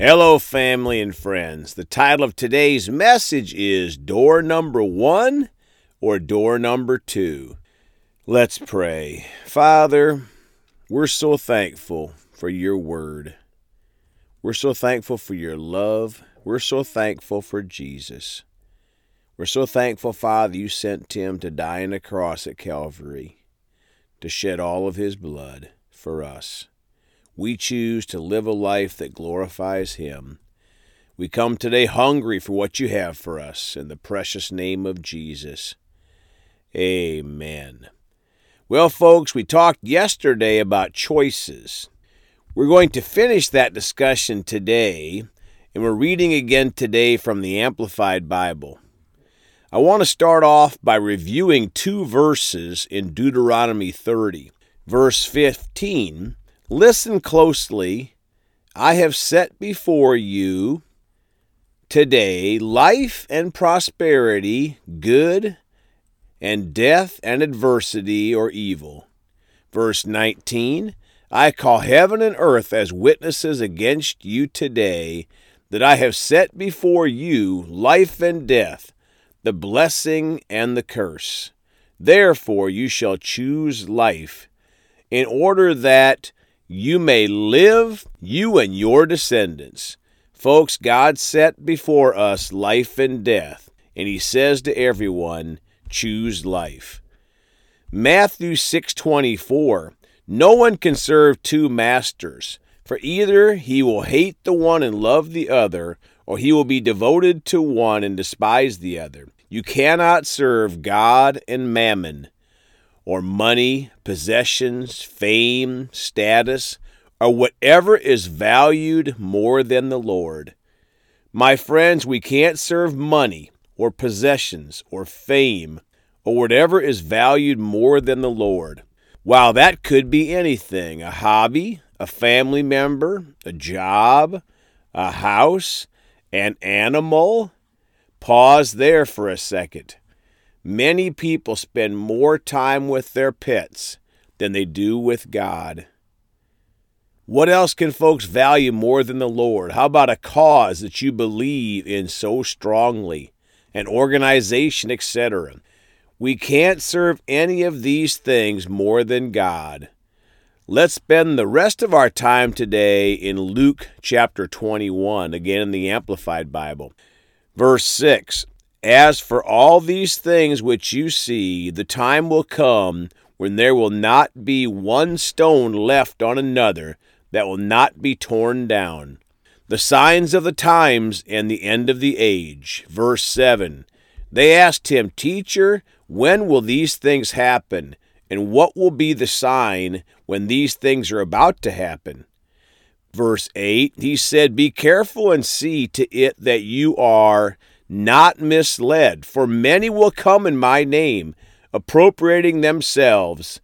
Hello, family and friends. The title of today's message is Door Number One or Door Number Two. Let's pray. Father, we're so thankful for your word. We're so thankful for your love. We're so thankful for Jesus. We're so thankful, Father, you sent him to die on the cross at Calvary to shed all of his blood for us. We choose to live a life that glorifies him. We come today hungry for what you have for us in the precious name of Jesus. Amen. Well, folks, we talked yesterday about choices. We're going to finish that discussion today, and we're reading again today from the Amplified Bible. I want to start off by reviewing two verses in Deuteronomy 30. Verse 15 Listen closely. I have set before you today life and prosperity, good and death and adversity or evil. Verse 19 I call heaven and earth as witnesses against you today that I have set before you life and death, the blessing and the curse. Therefore you shall choose life, in order that you may live, you and your descendants. Folks, God set before us life and death, and He says to everyone, choose life. Matthew 6:24 No one can serve two masters, for either he will hate the one and love the other, or he will be devoted to one and despise the other. You cannot serve God and mammon, or money, possessions, fame, status, or whatever is valued more than the Lord. My friends, we can't serve money or possessions or fame or whatever is valued more than the Lord. While that could be anything a hobby, a family member, a job, a house, an animal. Pause there for a second. Many people spend more time with their pets than they do with God. What else can folks value more than the Lord? How about a cause that you believe in so strongly, an organization, etc.? We can't serve any of these things more than God. Let's spend the rest of our time today in Luke chapter 21, again in the Amplified Bible. Verse 6 As for all these things which you see, the time will come when there will not be one stone left on another that will not be torn down. The signs of the times and the end of the age. Verse 7 They asked him, Teacher, when will these things happen? And what will be the sign when these things are about to happen? Verse 8 He said, Be careful and see to it that you are not misled, for many will come in my name, appropriating themselves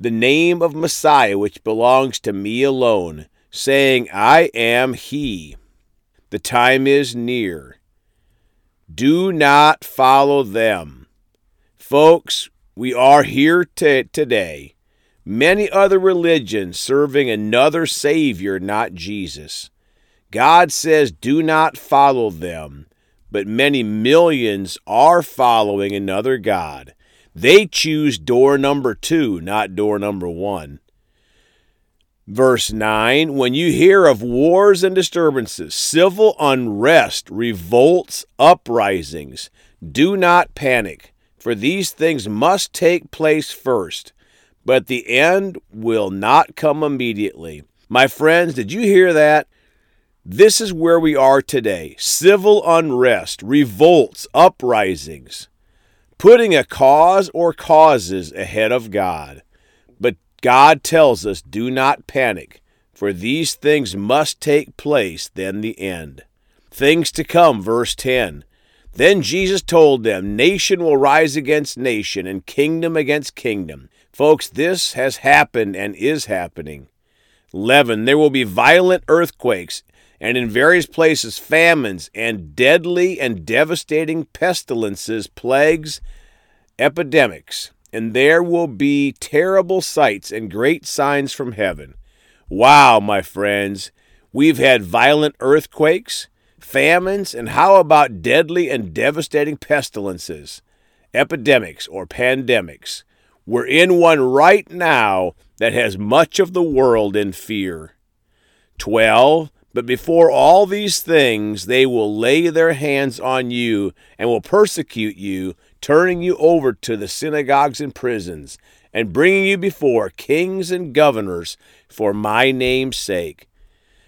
the name of Messiah, which belongs to me alone, saying, I am He. The time is near. Do not follow them. Folks, we are here t- today. Many other religions serving another Savior, not Jesus. God says, do not follow them, but many millions are following another God. They choose door number two, not door number one. Verse 9 When you hear of wars and disturbances, civil unrest, revolts, uprisings, do not panic for these things must take place first, but the end will not come immediately. My friends, did you hear that? This is where we are today civil unrest, revolts, uprisings, putting a cause or causes ahead of God. But God tells us do not panic, for these things must take place, then the end. Things to come, verse 10. Then Jesus told them, Nation will rise against nation and kingdom against kingdom. Folks, this has happened and is happening. 11. There will be violent earthquakes, and in various places famines, and deadly and devastating pestilences, plagues, epidemics. And there will be terrible sights and great signs from heaven. Wow, my friends, We've had violent earthquakes, famines, and how about deadly and devastating pestilences, epidemics, or pandemics? We're in one right now that has much of the world in fear. 12. But before all these things, they will lay their hands on you and will persecute you, turning you over to the synagogues and prisons, and bringing you before kings and governors for my name's sake.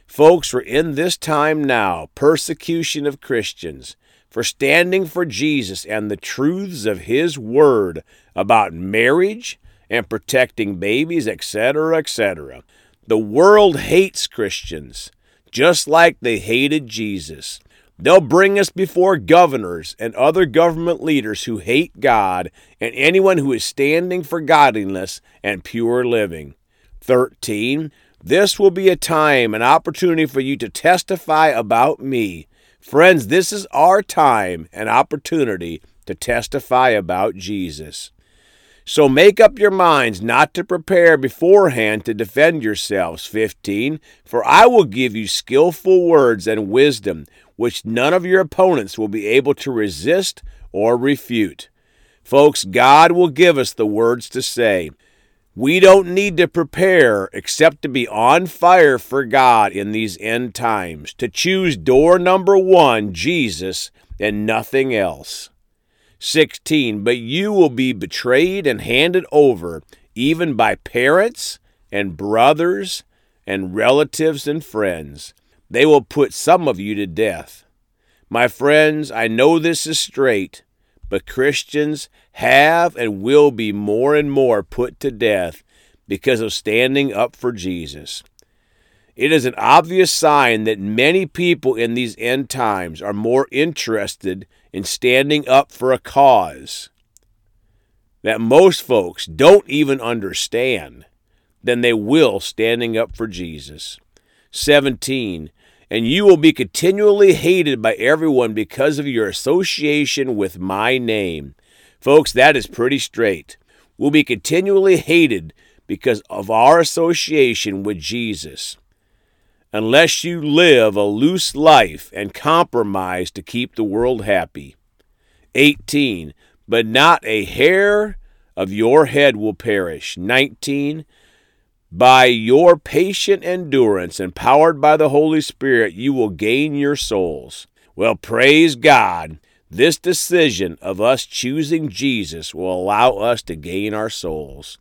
Folks, we're in this time now, persecution of Christians, for standing for Jesus and the truths of His Word about marriage and protecting babies, etc., etc. The world hates Christians, just like they hated Jesus. They'll bring us before governors and other government leaders who hate God and anyone who is standing for godliness and pure living. 13. This will be a time, an opportunity for you to testify about me. Friends, this is our time, an opportunity to testify about Jesus. So make up your minds not to prepare beforehand to defend yourselves. 15. For I will give you skillful words and wisdom, which none of your opponents will be able to resist or refute. Folks, God will give us the words to say. We don't need to prepare except to be on fire for God in these end times, to choose door number one, Jesus, and nothing else. 16. But you will be betrayed and handed over, even by parents and brothers and relatives and friends. They will put some of you to death. My friends, I know this is straight, but Christians have and will be more and more put to death because of standing up for Jesus. It is an obvious sign that many people in these end times are more interested in standing up for a cause that most folks don't even understand than they will standing up for Jesus. 17. And you will be continually hated by everyone because of your association with my name. Folks, that is pretty straight. We'll be continually hated because of our association with Jesus unless you live a loose life and compromise to keep the world happy. 18. But not a hair of your head will perish. 19. By your patient endurance, empowered by the Holy Spirit, you will gain your souls. Well, praise God. This decision of us choosing Jesus will allow us to gain our souls.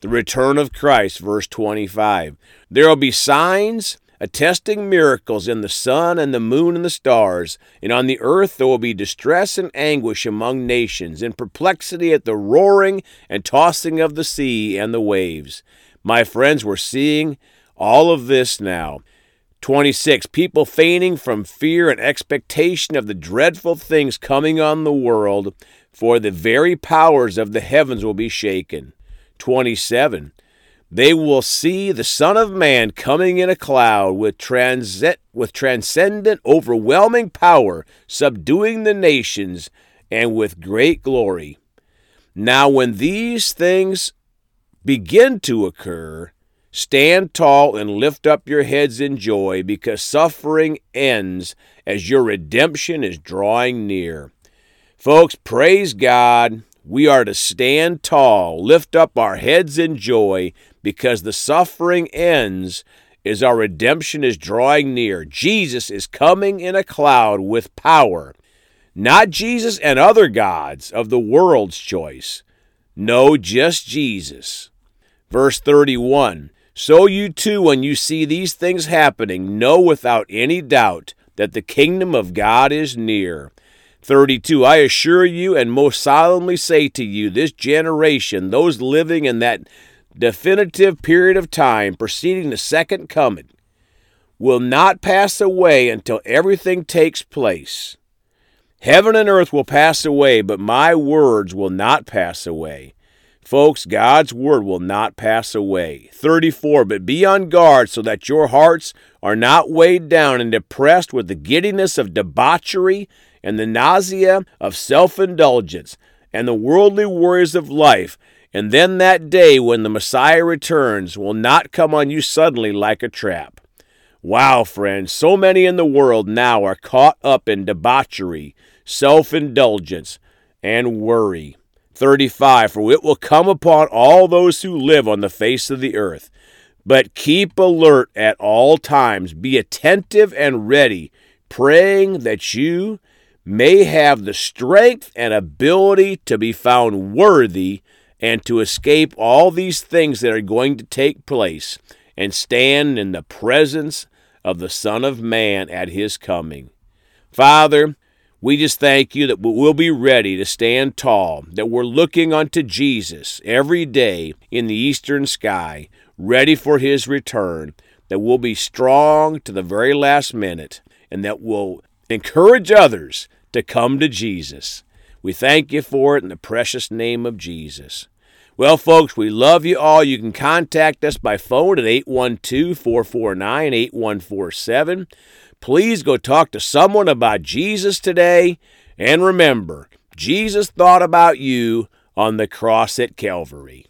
The return of Christ, verse 25. There will be signs attesting miracles in the sun and the moon and the stars. And on the earth there will be distress and anguish among nations, in perplexity at the roaring and tossing of the sea and the waves. My friends, we're seeing all of this now. 26. People fainting from fear and expectation of the dreadful things coming on the world, for the very powers of the heavens will be shaken. 27 they will see the Son of Man coming in a cloud with, transit, with transcendent, overwhelming power, subduing the nations, and with great glory. Now, when these things begin to occur, stand tall and lift up your heads in joy, because suffering ends as your redemption is drawing near. Folks, praise God. We are to stand tall, lift up our heads in joy, because the suffering ends as our redemption is drawing near. Jesus is coming in a cloud with power. Not Jesus and other gods of the world's choice. No, just Jesus. Verse 31 So you too, when you see these things happening, know without any doubt that the kingdom of God is near. 32 I assure you and most solemnly say to you, this generation, those living in that definitive period of time preceding the second coming, will not pass away until everything takes place. Heaven and earth will pass away, but my words will not pass away. Folks, God's word will not pass away. 34. But be on guard so that your hearts are not weighed down and depressed with the giddiness of debauchery and the nausea of self indulgence and the worldly worries of life. And then that day when the Messiah returns will not come on you suddenly like a trap. Wow, friends, so many in the world now are caught up in debauchery, self indulgence, and worry. 35 For it will come upon all those who live on the face of the earth. But keep alert at all times, be attentive and ready, praying that you may have the strength and ability to be found worthy and to escape all these things that are going to take place and stand in the presence of the Son of Man at his coming. Father, we just thank you that we'll be ready to stand tall, that we're looking unto Jesus every day in the eastern sky, ready for his return, that we'll be strong to the very last minute, and that we'll encourage others to come to Jesus. We thank you for it in the precious name of Jesus. Well, folks, we love you all. You can contact us by phone at 812 449 8147. Please go talk to someone about Jesus today. And remember, Jesus thought about you on the cross at Calvary.